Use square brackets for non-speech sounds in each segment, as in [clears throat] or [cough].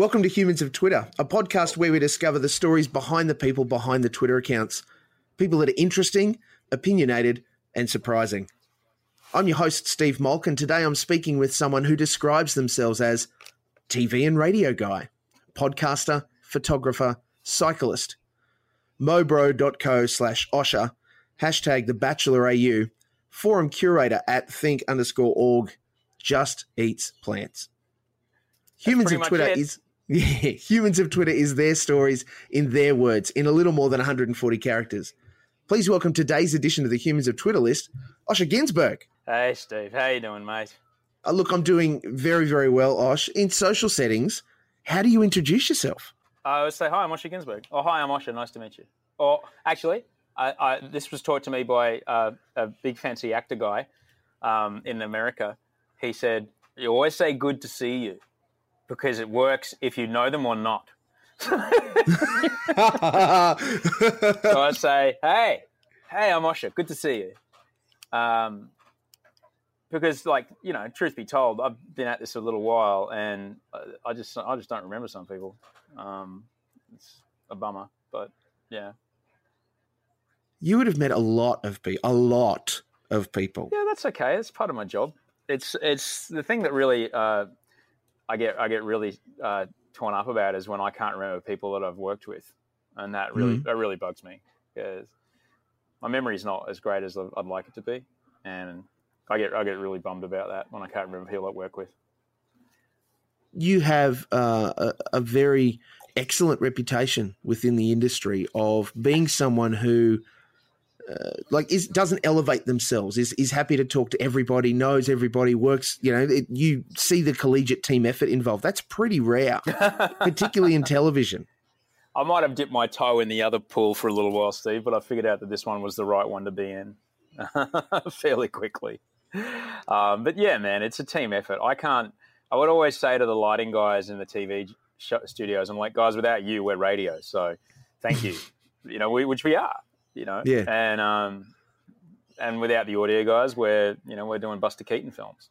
Welcome to Humans of Twitter, a podcast where we discover the stories behind the people behind the Twitter accounts. People that are interesting, opinionated, and surprising. I'm your host, Steve Malk, and today I'm speaking with someone who describes themselves as TV and radio guy, podcaster, photographer, cyclist. Mobro.co slash Osher, hashtag the Bachelor AU, forum curator at think underscore org, just eats plants. Humans of Twitter it. is yeah, [laughs] humans of Twitter is their stories in their words in a little more than 140 characters. Please welcome today's edition of the Humans of Twitter list, Osher Günsberg. Hey, Steve. How you doing, mate? Uh, look, I'm doing very, very well, Osh. In social settings, how do you introduce yourself? I would say, hi, I'm Osher Günsberg. Or, hi, I'm Osher. Nice to meet you. Or actually, I, I, this was taught to me by uh, a big fancy actor guy um, in America. He said, you always say good to see you because it works if you know them or not. so I say, hey, hey, I'm Osher. Good to see you. Um, because, like, you know, truth be told, I've been at this a little while, and I just, I just don't remember some people. Um, it's a bummer, but yeah. You would have met a lot of people, a lot of people. Yeah, that's okay. It's part of my job. It's, it's the thing that really, uh, I get, I get really uh, torn up about is when I can't remember people that I've worked with, and that really, Mm. that really bugs me because my memory is not as great as I'd like it to be, and I get, I get really bummed about that when I can't remember people I work with. You have uh, a, a very excellent reputation within the industry of being someone who. Uh, like is doesn't elevate themselves is is happy to talk to everybody knows everybody works you know it, you see the collegiate team effort involved that's pretty rare [laughs] particularly in television I might have dipped my toe in the other pool for a little while, Steve, but I figured out that this one was the right one to be in [laughs] fairly quickly. Um, but yeah, man, it's a team effort. I can't. I would always say to the lighting guys in the TV studios, I'm like, guys, without you, we're radio. So thank you. [laughs] you know, we, which we are. You know, Yeah. and um, and without the audio guys, we're you know we're doing Buster Keaton films.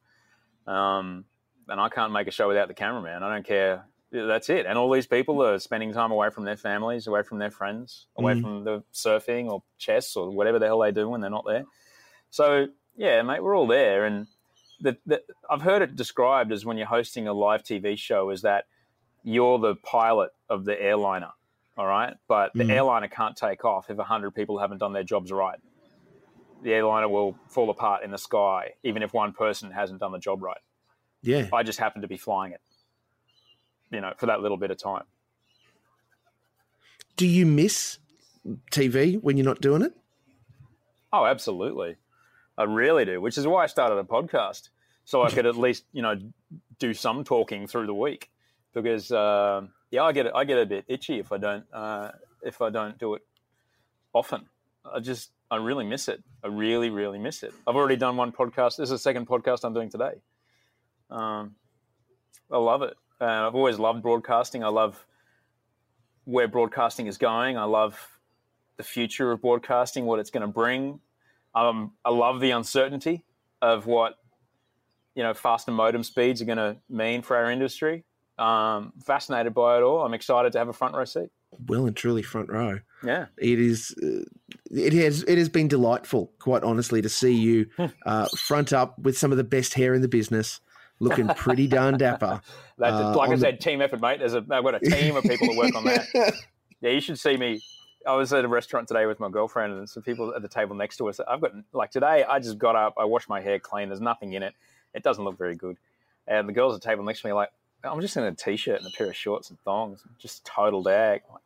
Um, and I can't make a show without the cameraman. I don't care. That's it. And all these people are spending time away from their families, away from their friends, away Mhm. from the surfing or chess or whatever the hell they do when they're not there. So yeah, mate, we're all there. And the, the, I've heard it described as when you're hosting a live TV show, is that you're the pilot of the airliner. All right, but the Mhm. airliner can't take off if hundred people haven't done their jobs right. The airliner will fall apart in the sky, even if one person hasn't done the job right. yeah I just happened to be flying it, you know, for that little bit of time. do you miss tv when you're not doing it Oh, absolutely. I really do, which is why I started a podcast. So I could at least, you know, do some talking through the week because, uh, yeah, I get, I get a bit itchy if I don't, uh, if I don't do it often. I just, I really miss it. I really, really miss it. I've already done one podcast. This is the second podcast I'm doing today. Um, I love it. And I've always loved broadcasting. I love where broadcasting is going. I love the future of broadcasting, what it's going to bring. Um, I love the uncertainty of what you know fast and modem speeds are going to mean for our industry. Um, fascinated by it all. I'm excited to have a front row seat. well and truly front row Yeah, it is uh, it has it has been delightful quite honestly to see you [laughs] uh, front up with some of the best hair in the business looking pretty darn dapper [laughs] that, Uh, like I on the- said, team effort, mate. There's a I've got a team of people that work on that. [laughs] Yeah, you should see me. I was at a restaurant today with my girlfriend, and some people at the table next to us. I've got like today. I just got up. I washed my hair clean. There's nothing in it. It doesn't look very good. And the girls at the table next to me are like, I'm just in a t-shirt and a pair of shorts and thongs. Just total dag. Like,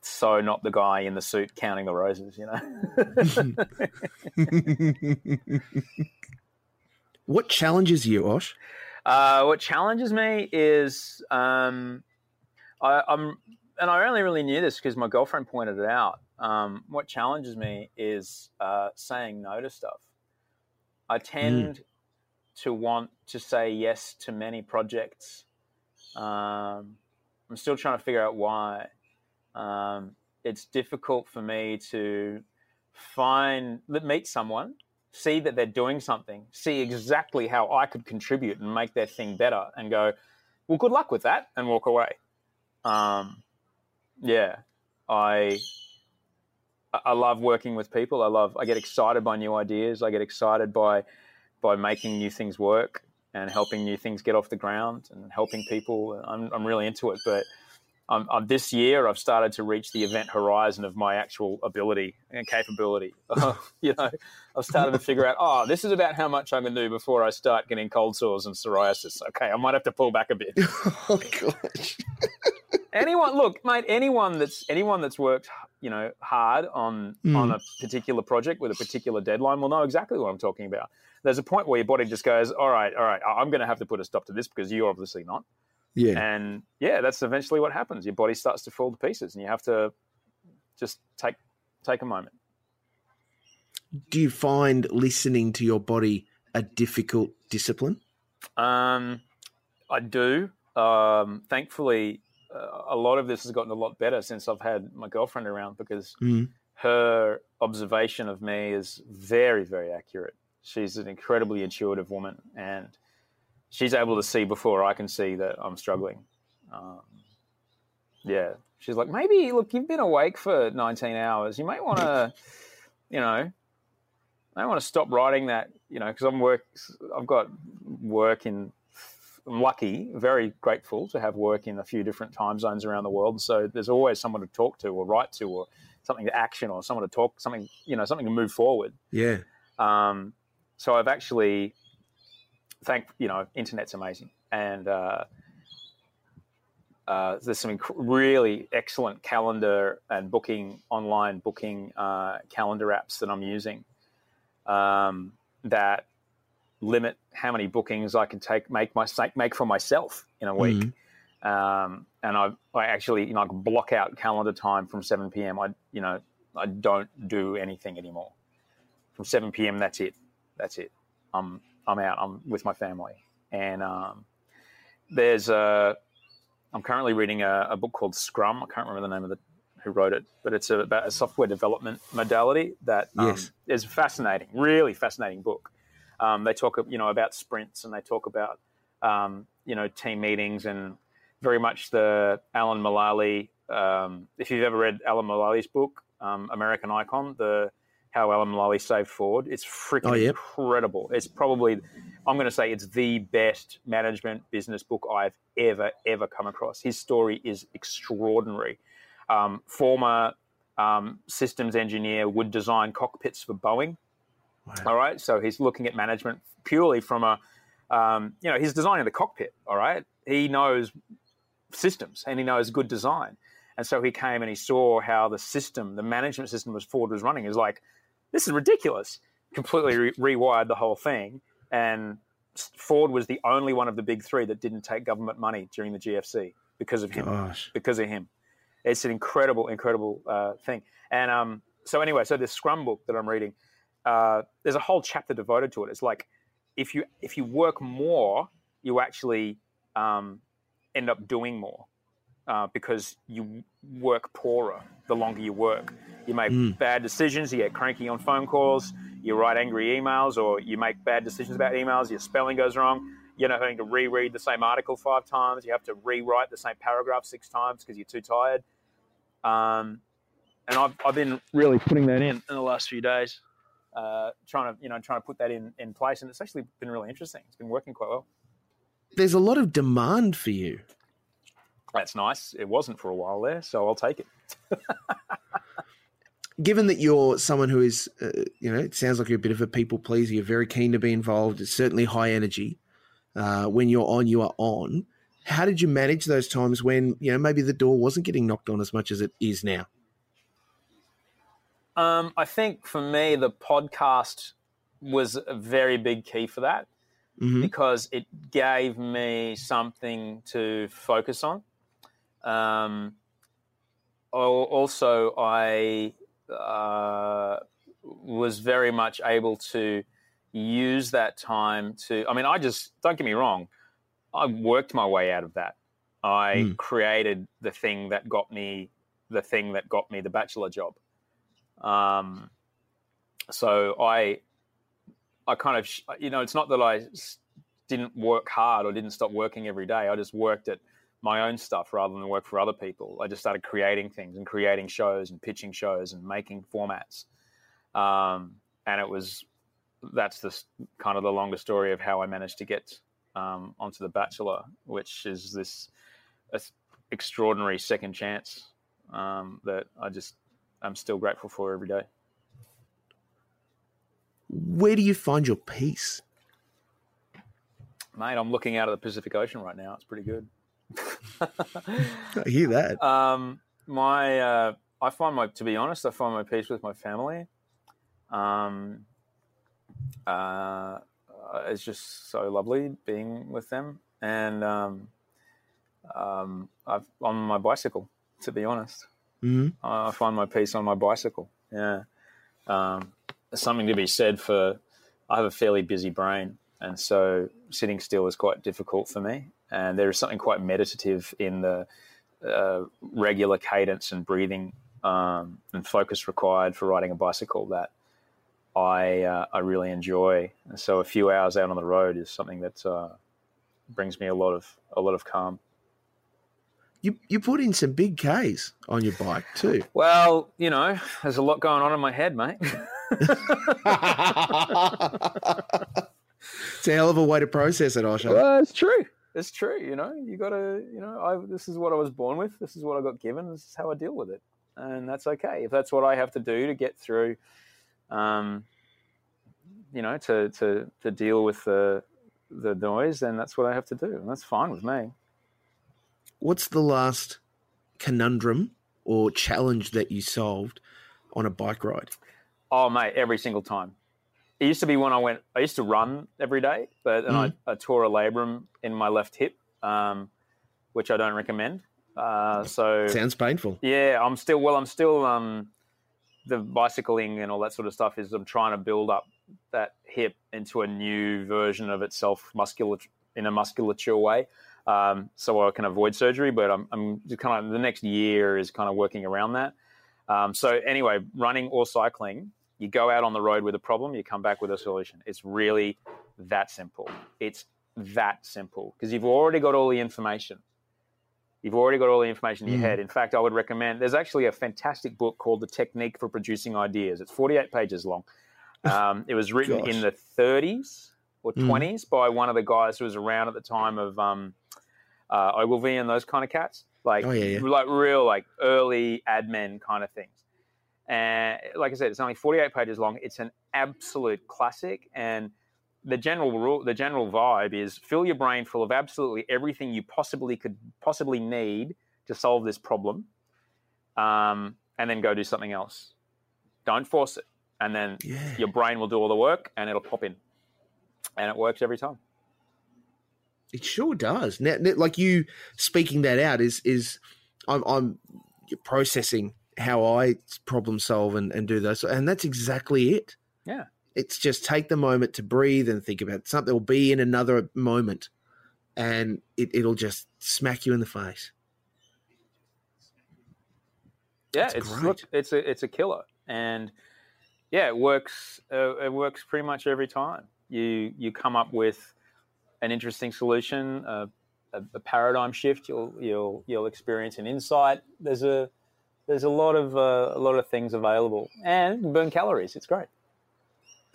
so not the guy in the suit counting the roses, you know. [laughs] what challenges you osh Uh, what challenges me is um, I, I'm, and I only really knew this because my girlfriend pointed it out. Um, what challenges me is uh, saying no to stuff. I tend to want to say yes to many projects. Um, I'm still trying to figure out why. Um, it's difficult for me to find meet someone see that they're doing something, see exactly how I could contribute and make their thing better, and go, well, good luck with that, and walk away. Um, yeah, I I love working with people. I love I get excited by new ideas. I get excited by by making new things work and helping new things get off the ground and helping people. I'm I'm really into it, but um, um, this year I've started to reach the event horizon of my actual ability and capability. [laughs] you know, I've started to figure out, oh, this is about how much I can do before I start getting cold sores and psoriasis. Okay, I might have to pull back a bit. [laughs] oh gosh. [laughs] anyone, look, mate. Anyone that's anyone that's worked, you know, hard on mm. on a particular project with a particular deadline will know exactly what I'm talking about. There's a point where your body just goes, all right, all right, I'm going to have to put a stop to this because you're obviously not. Yeah. And yeah, that's eventually what happens. Your body starts to fall to pieces and you have to just take take a moment. Do you find listening to your body a difficult discipline? Um, I do. Um, thankfully, uh, a lot of this has gotten a lot better since I've had my girlfriend around because mm. her observation of me is very, very accurate. She's an incredibly intuitive woman, and she's able to see before I can see that I'm struggling. Um, yeah, she's like, maybe look, you've been awake for 19 hours. You might want to, you know, I want to stop writing that, you know, because I'm work. I've got work in. I'm lucky, very grateful to have work in a few different time zones around the world. So there's always someone to talk to, or write to, or something to action, or someone to talk, something you know, something to move forward. Yeah. Um, so I've actually thank you know, internet's amazing, and uh, uh, there's some inc- really excellent calendar and booking online booking uh, calendar apps that I'm using um, that limit how many bookings I can take make my make for myself in a week. Mm-hmm. Um, and I, I actually you know I block out calendar time from 7 p.m. I you know I don't do anything anymore. From 7 p.m. That's it. That's it. I'm I'm out. I'm with my family, and um, there's a. I'm currently reading a, a, book called Scrum. I can't remember the name of the who wrote it, but it's a, about a software development modality that um, yes. is fascinating. Really fascinating book. Um, they talk, you know, about sprints and they talk about, um, you know, team meetings and very much the Alan Mulally. Um, if you've ever read Alan Mulally's book, um, American Icon, the how Alan Mulally saved Ford. It's freaking oh, yep. incredible. It's probably, I'm going to say, it's the best management business book I've ever, ever come across. His story is extraordinary. Um, former um, systems engineer would design cockpits for Boeing. Wow. All right. So he's looking at management purely from a, um, you know, he's designing the cockpit. All right. He knows systems and he knows good design. And so he came and he saw how the system, the management system was Ford was running. Is like, this is ridiculous. Completely re- rewired the whole thing. And Ford was the only one of the big three that didn't take government money during the GFC because of him. Gosh. Because of him. It's an incredible, incredible uh, thing. And um, so, anyway, so this Scrum book that I'm reading, uh, there's a whole chapter devoted to it. It's like if you if you work more, you actually um, end up doing more uh, because you work poorer the longer you work. You make mm. bad decisions, you get cranky on phone calls, you write angry emails, or you make bad decisions about emails, your spelling goes wrong. You're not having to reread the same article five times. You have to rewrite the same paragraph six times because you're too tired. Um, and I've, I've been really putting that in in the last few days, uh, trying to you know trying to put that in in place, and it's actually been really interesting. It's been working quite well. There's a lot of demand for you. That's nice. It wasn't for a while there, so I'll take it. [laughs] Given that you're someone who is, uh, you know, it sounds like you're a bit of a people pleaser. You're very keen to be involved. It's certainly high energy. Uh, when you're on, you are on. How did you manage those times when you know maybe the door wasn't getting knocked on as much as it is now? Um, I think for me, the podcast was a very big key for that mm-hmm. because it gave me something to focus on. Um, also, I uh, was very much able to use that time to. I mean, I just don't get me wrong. I worked my way out of that. I mm. created the thing that got me the thing that got me the bachelor job. Um, so I, I kind of, you know, it's not that I didn't work hard or didn't stop working every day. I just worked at my own stuff rather than work for other people. I just started creating things and creating shows and pitching shows and making formats. Um, and it was that's the kind of the longer story of how I managed to get um, onto The Bachelor, which is this extraordinary second chance um, that I just I'm still grateful for every day. Where do you find your peace? Mate, I'm looking out at the Pacific Ocean right now. It's pretty good. I hear that. Um, my, uh, I find my, to be honest, I find my peace with my family. Um, uh, it's just so lovely being with them, and um, um, I've on my bicycle. To be honest, mm-hmm. I find my peace on my bicycle. Yeah, um, something to be said for. I have a fairly busy brain, and so sitting still is quite difficult for me. And there is something quite meditative in the uh, regular cadence and breathing um, and focus required for riding a bicycle that I uh, I really enjoy. And so a few hours out on the road is something that uh, brings me a lot of a lot of calm. You you put in some big Ks on your bike too. Well, you know, there's a lot going on in my head, mate. [laughs] it's a hell of a way to process it, Osher. Well, it's true. It's true. You know, you got to, you know, I, this is what I was born with. This is what I got given. This is how I deal with it. And that's okay. If that's what I have to do to get through, um, you know, to, to, to deal with the, the noise, then that's what I have to do. And that's fine with me. What's the last conundrum or challenge that you solved on a bike ride? Oh, mate, every single time it used to be when I went, I used to run every day, but then mm. I, I, tore a labrum in my left hip, um, which I don't recommend. Uh, so sounds painful. Yeah, I'm still well. I'm still um, the bicycling and all that sort of stuff. Is I'm trying to build up that hip into a new version of itself, muscular in a musculature way, um, so I can avoid surgery. But I'm, I'm kind of the next year is kind of working around that. Um, so anyway, running or cycling you go out on the road with a problem, you come back with a solution. It's really that simple. It's that simple because you've already got all the information. You've already got all the information in your mm. head. In fact, I would recommend there's actually a fantastic book called The Technique for Producing Ideas. It's 48 pages long. [laughs] Um, it was written in the 30s or 20s mm. by one of the guys who was around at the time of um, uh, Ogilvy and those kind of cats. Like, oh, yeah, yeah. like real, like early admin kind of things. And like I said, it's only 48 pages long. It's an absolute classic. And the general rule, the general vibe is fill your brain full of absolutely everything you possibly could possibly need to solve this problem, um, and then go do something else. Don't force it, and then yeah. your brain will do all the work, and it'll pop in, and it works every time. It sure does. Now, like you speaking that out is is I'm, I'm processing how I problem solve and, and do those. And that's exactly it. Yeah. It's just take the moment to breathe and think about something. Will be in another moment, and it, it'll just smack you in the face. Yeah, that's it's look, it's a it's a killer, and yeah, it works. Uh, it works pretty much every time. You you come up with an interesting solution, uh, a, a paradigm shift. You'll you'll you'll experience an insight. There's a there's a lot of uh, a lot of things available and burn calories. It's great. [laughs]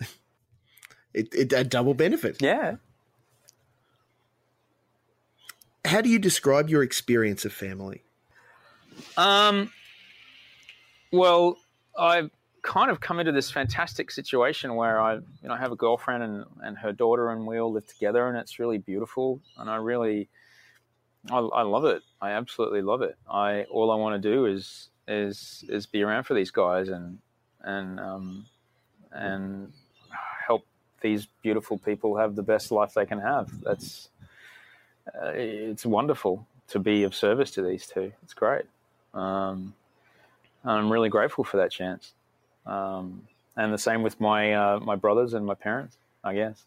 it, it a double benefit. Yeah. How do you describe your experience of family? Um. Well, I've kind of come into this fantastic situation where I, you know, I have a girlfriend and, and her daughter, and we all live together, and it's really beautiful. And I really, I, I love it. I absolutely love it. I all I want to do is is is be around for these guys and and um, and help these beautiful people have the best life they can have. That's uh, it's wonderful to be of service to these two. It's great. Um, I'm really grateful for that chance. Um, and the same with my uh, my brothers and my parents, I guess.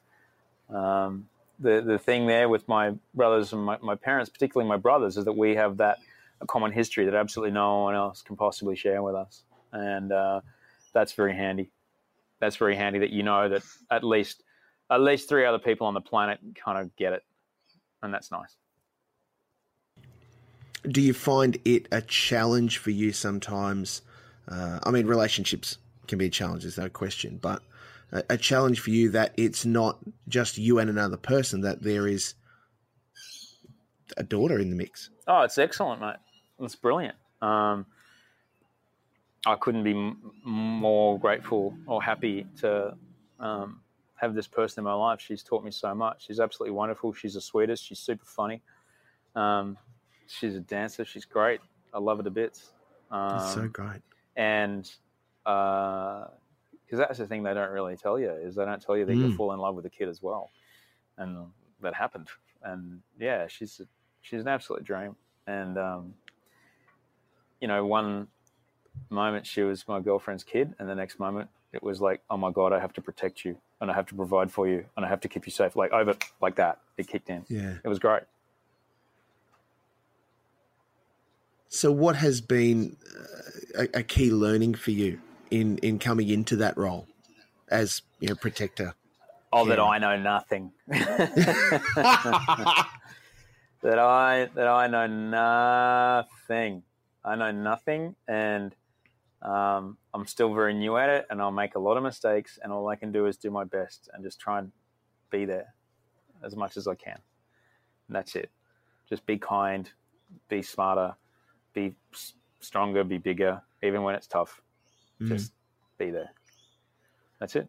Um, the the thing there with my brothers and my, my parents, particularly my brothers, is that we have that a common history that absolutely no one else can possibly share with us, and uh, that's very handy. That's very handy that you know that at least at least three other people on the planet kind of get it, and that's nice. Do you find it a challenge for you sometimes? Uh, I mean, relationships can be a challenge, there's no question, but a, a challenge for you that it's not just you and another person, that there is a daughter in the mix. Oh, it's excellent, mate. It's brilliant. Um, I couldn't be m- more grateful or happy to um, have this person in my life. She's taught me so much. She's absolutely wonderful. She's the sweetest. She's super funny. Um, she's a dancer. She's great. I love her to bits. Um, That's so great. And because uh, that's the thing they don't really tell you is they don't tell you that you Mm. fall in love with a kid as well, and that happened. And yeah, she's a, she's an absolute dream. And um, you know, one moment she was my girlfriend's kid, and the next moment it was like, oh my god, I have to protect you, and I have to provide for you, and I have to keep you safe. Like over like that, it kicked in. Yeah. It was great. So, what has been uh, a, a key learning for you in, in coming into that role as you know protector? Oh, that I know nothing. [laughs] that I that I know nothing. I know nothing, and um, I'm still very new at it, and I'll make a lot of mistakes, and all I can do is do my best and just try and be there as much as I can. And that's it. Just be kind, be smarter, be stronger, be bigger, even when it's tough. Mm, Just be there. That's it.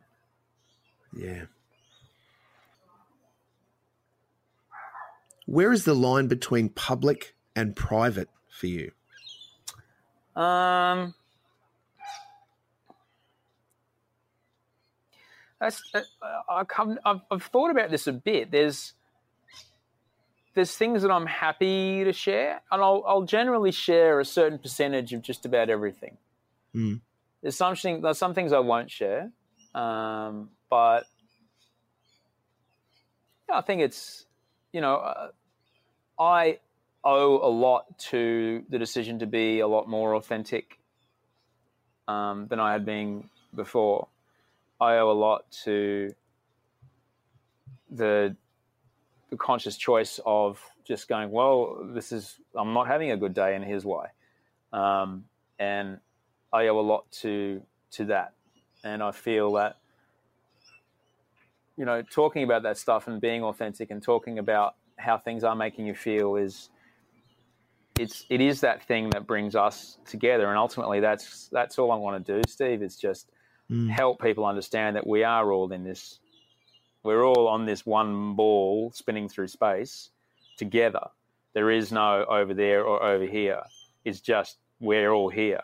yeah. Where is the line between public and private for you? Um, that's uh, I come, I've, I've thought about this a bit. There's there's things that I'm happy to share, and I'll, I'll generally share a certain percentage of just about everything. Mm. There's some things, there's some things I won't share, um, but yeah, I think it's you know uh, I owe a lot to the decision to be a lot more authentic um, than I had been before. I owe a lot to the, the conscious choice of just going, well, this is I'm not having a good day, and here's why. Um, and I owe a lot to to that, and I feel that you know talking about that stuff and being authentic and talking about how things are making you feel is it's it is that thing that brings us together and ultimately that's that's all I want to do Steve is just Mm. help people understand that we are all in this we're all on this one ball spinning through space together. There is no over there or over here. It's just we're all here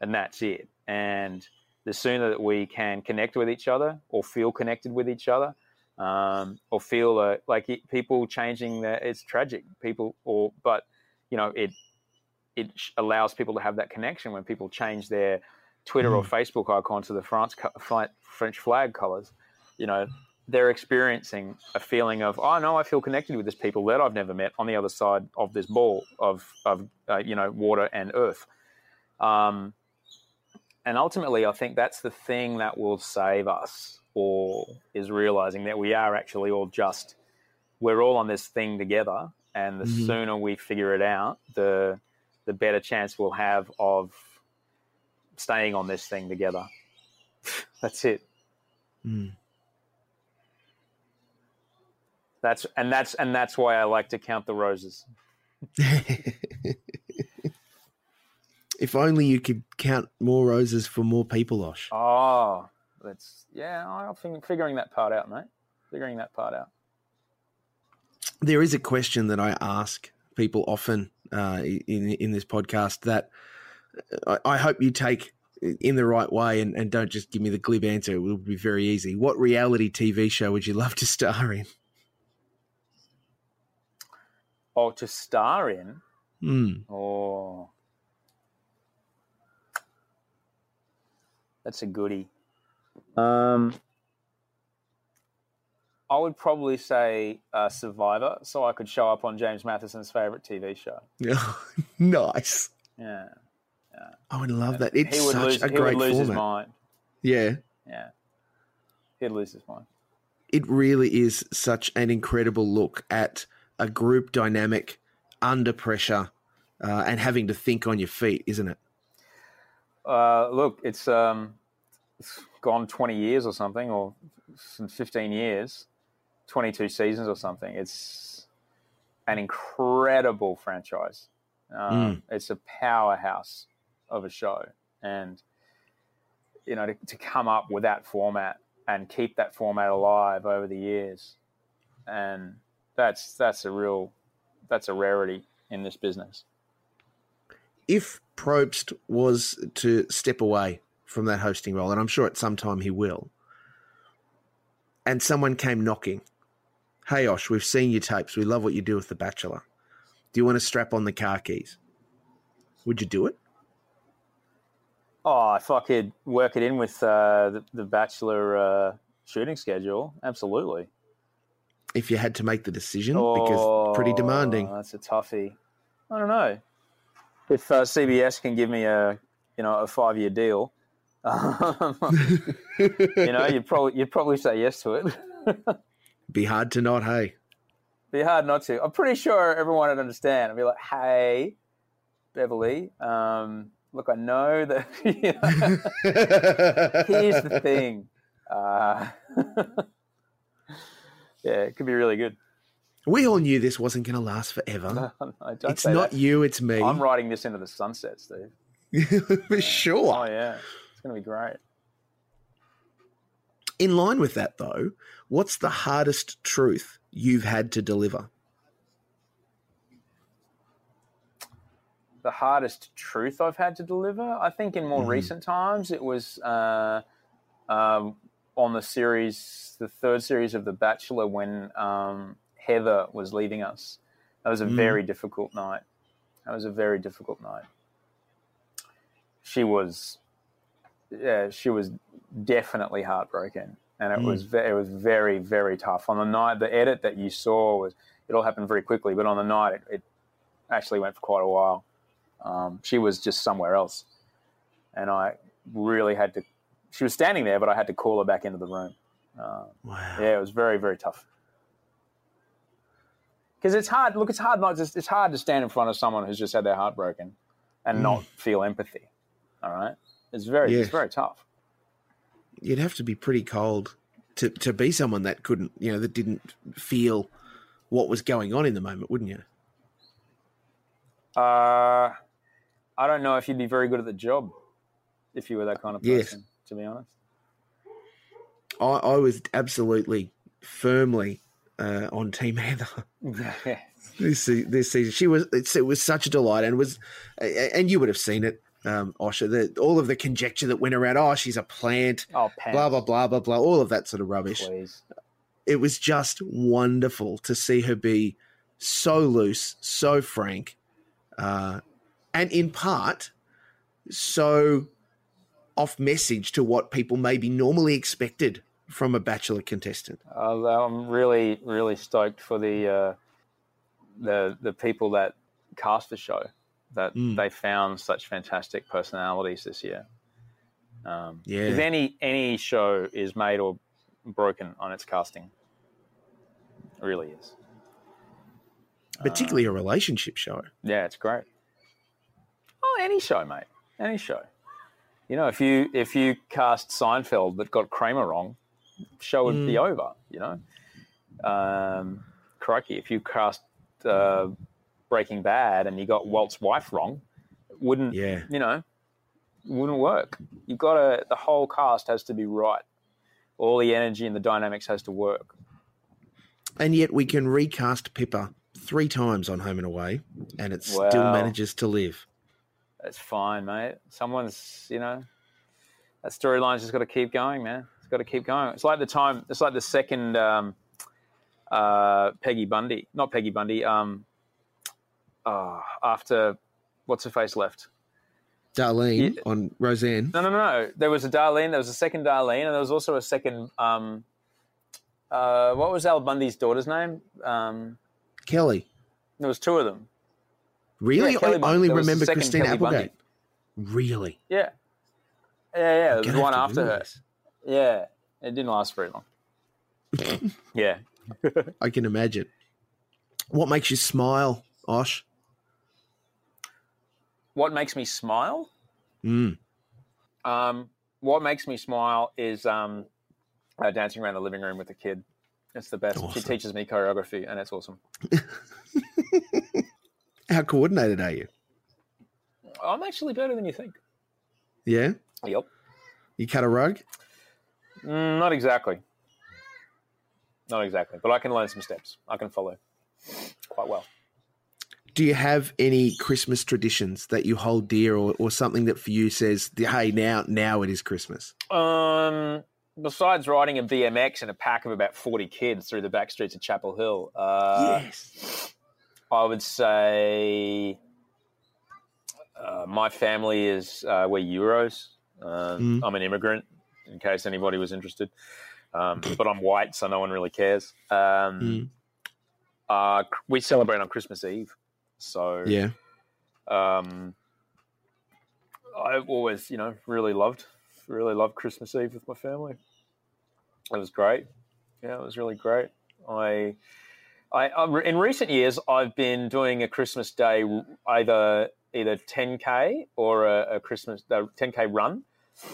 and that's it. And the sooner that we can connect with each other or feel connected with each other um, or feel uh, like it, people changing their, it's tragic. People or but you know it it allows people to have that connection when people change their Twitter or Facebook icon to the France French flag colors you know they're experiencing a feeling of oh no I feel connected with this people that I've never met on the other side of this ball of of uh, you know water and earth. Um, and ultimately I think that's the thing that will save us all is realizing that we are actually all just we're all on this thing together and the Mhm. sooner we figure it out the the better chance we'll have of staying on this thing together [laughs] that's it Mm. that's and that's and that's why I like to count the roses [laughs] if only you could count more roses for more people, Osh. oh that's yeah I'm figuring that part out mate figuring that part out There is a question that I ask people often uh, in in this podcast that I, I hope you take in the right way and, and don't just give me the glib answer. It will be very easy. What reality TV show would you love to star in? oh to star in Hmm. Oh, that's a goodie. Um, I would probably say uh, Survivor, so I could show up on James Matheson's favorite TV show. [laughs] nice. Yeah, I would love that. It's he would such lose. a great would lose his format. mind. Yeah. Yeah, he'd lose his mind. it really is such an incredible look at a group dynamic under pressure uh, and having to think on your feet, isn't it? Uh, look, it's um, it's gone 20 years or something, or some 15 years, 22 seasons or something. It's an incredible franchise. Um, mm. It's a powerhouse of a show, and you know to, to come up with that format and keep that format alive over the years, and that's that's a real that's a rarity in this business. If Probst was to step away from that hosting role, and I'm sure at some time he will, and someone came knocking, hey Osh, we've seen your tapes, we love what you do with The Bachelor. Do you want to strap on the car keys? Would you do it? Oh, if I could work it in with uh, the, the, Bachelor uh, shooting schedule, absolutely. If you had to make the decision, oh, because pretty demanding. That's a toughie. I don't know. If uh, CBS can give me a you know a five year deal, [laughs] um, [laughs] you know you'd probably you'd probably say yes to it. [laughs] Be hard to not, hey. Be hard not to. I'm pretty sure everyone would understand. I'd be like, hey, Beverly, um, look, I know that. [laughs] You know, [laughs] here's the thing. Uh, [laughs] yeah, it could be really good. We all knew this wasn't going to last forever. No, no, it's not that. you, it's me. I'm writing this into the sunset, Steve. For sure. Oh, yeah. It's going to be great. In line with that, though, what's the hardest truth you've had to deliver? the hardest truth I've had to deliver. I think in more mm-hmm. recent times it was uh, um, on the series, the third series of The Bachelor, when um, Heather was leaving us. That was a mm. very difficult night. That was a very difficult night. She was, yeah, she was definitely heartbroken, and it mm. was it was very very tough. On the night, the edit that you saw was it all happened very quickly, but on the night it, it actually went for quite a while. Um, she was just somewhere else, and I really had to. She was standing there, but I had to call her back into the room. Uh, wow. Yeah, it was very very tough. Because it's hard. Look, it's hard not just. It's hard to stand in front of someone who's just had their heart broken, and mm. not feel empathy. All right, it's very yes. it's very tough. You'd have to be pretty cold to to be someone that couldn't, you know, that didn't feel what was going on in the moment, wouldn't you? Uh, I don't know if you'd be very good at the job if you were that kind of person. Yes. To be honest, I, I was absolutely firmly uh, on Team Heather. [laughs] this this season, she was it was such a delight, and was and you would have seen it, um, Osher. The, all of the conjecture that went around. Oh, she's a plant. Oh, blah blah blah blah blah. All of that sort of rubbish. Please. It was just wonderful to see her be so loose, so frank, uh, and in part so off message to what people may be normally expected from a bachelor contestant. Uh, I'm really, really stoked for the uh, the the people that cast the show that mm. they found such fantastic personalities this year. Um, yeah, if any any show is made or broken on its casting, it really is. Particularly um, a relationship show. Yeah, it's great. Oh, any show, mate. Any show. You know, if you if you cast Seinfeld but got Kramer wrong, show would mm. be over. You know, um, crikey, if you cast uh, Breaking Bad and you got Walt's wife wrong, wouldn't yeah. you know? Wouldn't work. You've got to. The whole cast has to be right. All the energy and the dynamics has to work. And yet, we can recast Pippa three times on Home and Away, and it well, still manages to live. It's fine, mate. Someone's, you know, that storyline's just got to keep going, man. It's got to keep going. It's like the time. It's like the second um, uh, Peggy Bundy, not Peggy Bundy. Um, uh, after what's her face left. Darlene yeah. on Roseanne. No, no, no. There was a Darlene. There was a second Darlene, and there was also a second. Um, uh, what was Al Bundy's daughter's name? Um, Kelly. There was two of them. Really? Yeah, I only remember Christine Kelly Applegate. Bundy. Really? Yeah. Yeah, yeah. There was one after her. This. Yeah. It didn't last very long. [laughs] Yeah. I can imagine. What makes you smile, Osh? What makes me smile? Mm. Um, what makes me smile is um, uh, dancing around the living room with a kid. It's the best. She teaches me choreography, and it's awesome. [laughs] How coordinated are you? I'm actually better than you think. Yeah? Yep. You cut a rug? Mm, not exactly. Not exactly, but I can learn some steps. I can follow quite well. Do you have any Christmas traditions that you hold dear or, or something that for you says, hey, now now it is Christmas? Um, besides riding a BMX and a pack of about 40 kids through the back streets of Chapel Hill, uh, yes. I would say uh, my family is uh, we're Euros. Um, Mm. I'm an immigrant, in case anybody was interested. Um, but I'm white, so no one really cares. Um, Mm. uh, we celebrate on Christmas Eve, so Yeah. um, I've always, you know, really loved, really loved Christmas Eve with my family. It was great. Yeah, it was really great. I, I, I in recent years, I've been doing a Christmas Day either either 10k or a, a Christmas a 10k run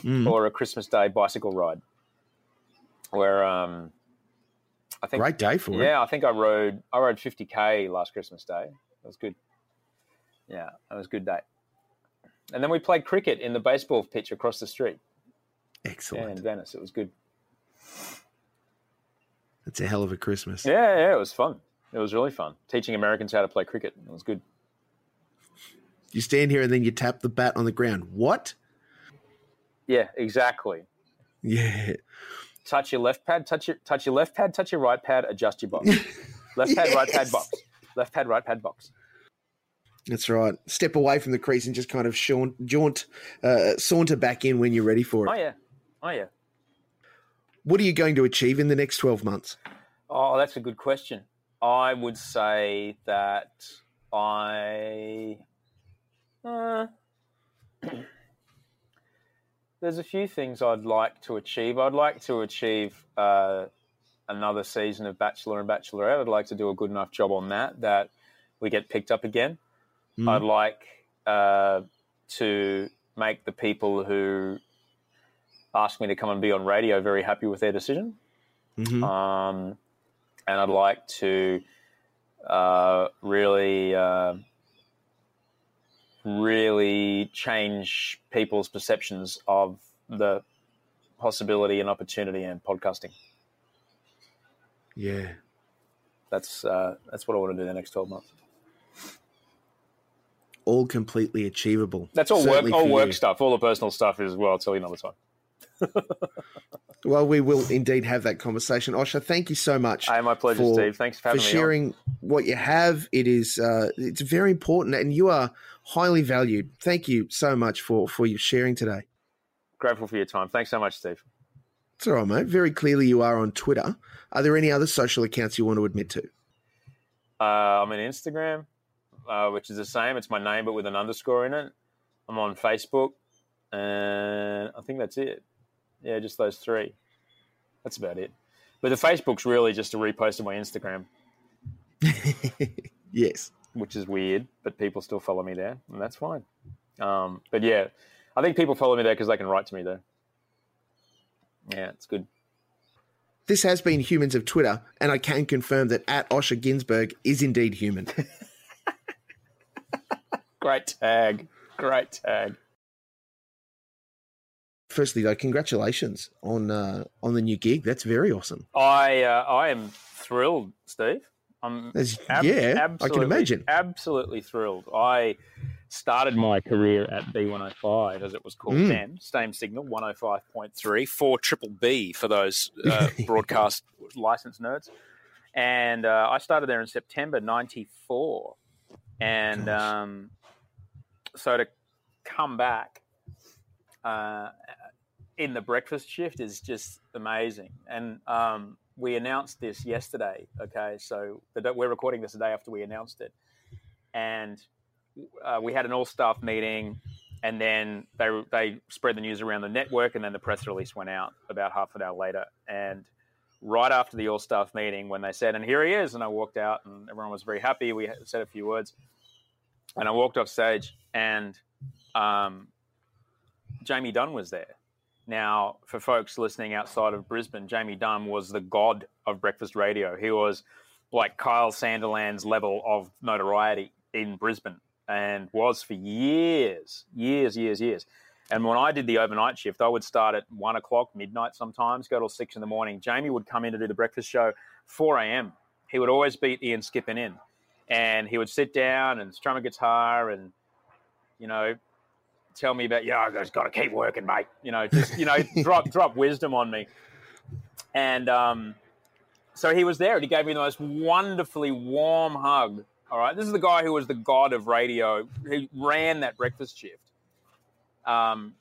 Mm. or a Christmas Day bicycle ride. Where um, I think Great day for it. yeah, I think I rode I rode 50k last Christmas Day. That was good. Yeah, that was a good day. And then we played cricket in the baseball pitch across the street. Yeah, Excellent. in Venice. It was good. It's a hell of a Christmas. Yeah, yeah, it was fun. It was really fun. Teaching Americans how to play cricket. It was good. You stand here and then you tap the bat on the ground. What? Yeah, exactly. Yeah. Touch your left pad, touch your touch your left pad, touch your right pad, adjust your box. [laughs] Left pad, right pad, Yes. box. Left pad, right pad, box. That's right. Step away from the crease and just kind of jaunt, jaunt uh, saunter back in when you're ready for it. Oh yeah. Oh yeah. What are you going to achieve in the next 12 months? Oh, that's a good question. I would say that I. Uh, [clears throat] there's a few things I'd like to achieve. I'd like to achieve uh, another season of Bachelor and Bachelorette. I'd like to do a good enough job on that that we get picked up again. Mm. I'd like uh, to make the people who ask me to come and be on radio very happy with their decision. Mhm. Um, and I'd like to uh, really, uh, really change people's perceptions of the possibility and opportunity in podcasting. Yeah. That's uh, that's what I want to do in the next twelve months. All completely achievable. That's all Certainly work, all work you. stuff. All the personal stuff is well. I'll tell you another time. [laughs] Well, we will indeed have that conversation. Osher, thank you so much Hey, my pleasure, For- Steve. Thanks for for sharing what you have. It is uh, it's very important, and you are highly valued. Thank you so much for for your sharing today. Grateful for your time. Thanks so much, Steve. It's all right, mate. Very clearly, you are on Twitter. Are there any other social accounts you want to admit to? Uh, I'm on Instagram, uh, which is the same. It's my name, but with an underscore in it. I'm on Facebook, and I think that's it. Yeah, just those three. That's about it. But the Facebook's really just a repost of my Instagram, [laughs] yes. which is weird, but people still follow me there, and that's fine. Um, but yeah, I think people follow me there because they can write to me there. Yeah, it's good. This has been Humans of Twitter, and I can confirm that at Osher Günsberg is indeed human. [laughs] Great tag. Great tag. Firstly, though, congratulations on uh, on the new gig. That's very awesome. I uh, I am thrilled, Steve. I'm Ab- yeah, I can imagine. Absolutely thrilled. I started my career at B105, as it was called Mm. then, same signal, 105.3, 4 triple B for those uh, [laughs] broadcast license nerds. And uh, I started there in September 94. And um, so to come back uh, in the breakfast shift is just amazing. And um, we announced this yesterday. Okay, so we're recording this the day after we announced it, and uh, we had an all-staff meeting, and then they they spread the news around the network, and then the press release went out about half an hour later, and right after the all staff meeting when they said, and here he is. And I walked out and everyone was very happy. We said a few words. And I walked off stage and um, Jamie Dunn was there. Now, for folks listening outside of Brisbane, Jamie Dunn was the god of breakfast radio. He was like Kyle Sandilands level of notoriety in Brisbane and was for years, years, years, years. And when I did the overnight shift, I would start at one o'clock, midnight sometimes, go till six in the morning. Jamie would come in to do the breakfast show 4 a.m. He would always beat Ian Skippen in. And he would sit down and strum a guitar and, you know, tell me about, yeah, I just got to keep working, mate. You know, just, you know, [laughs] drop, drop wisdom on me. And um, so he was there and he gave me the most wonderfully warm hug. All right. This is the guy who was the god of radio. He ran that breakfast shift. Um,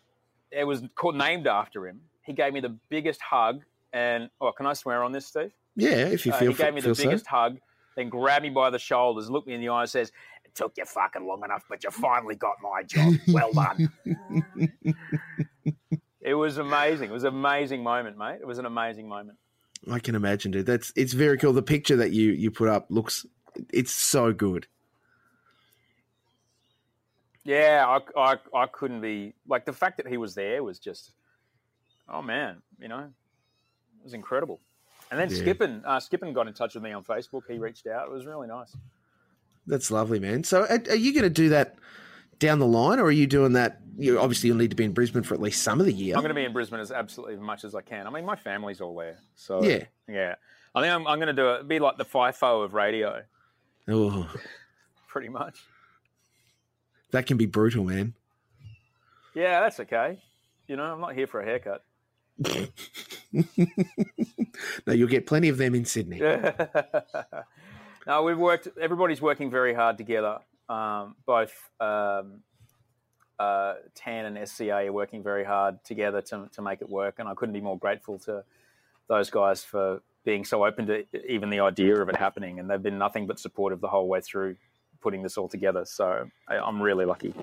it was called, named after him. He gave me the biggest hug. And, oh, can I swear on this, Steve? Yeah, if you feel uh, He gave me the biggest so. hug, then grabbed me by the shoulders, looked me in the eye, and says, It took you fucking long enough, but you finally got my job. Well done. [laughs] it was amazing. It was an amazing moment, mate. It was an amazing moment. I can imagine, dude. That's it's very cool. The picture that you you put up looks it's so good. Yeah, I, I, I couldn't be like the fact that he was there was just, oh man, you know, it was incredible. And then Yeah. Skippen, uh, Skippen got in touch with me on Facebook. He reached out. It was really nice. That's lovely, man. So, are, are you going to do that down the line, or are you doing that? You obviously you'll need to be in Brisbane for at least some of the year. I'm going to be in Brisbane as absolutely as much as I can. I mean, my family's all there, so Yeah. yeah. I think I'm, I'm going to do it. Be like the FIFO of radio, Oh, [laughs] pretty much. that can be brutal, man. Yeah, that's okay. You know, I'm not here for a haircut. [laughs] No, you'll get plenty of them in Sydney. [laughs] no, we've worked. Everybody's working very hard together. Um, both um, uh, TAN and SCA are working very hard together to to make it work, and I couldn't be more grateful to those guys for being so open to even the idea of it happening. And they've been nothing but supportive the whole way through putting this all together. So I, I'm really lucky.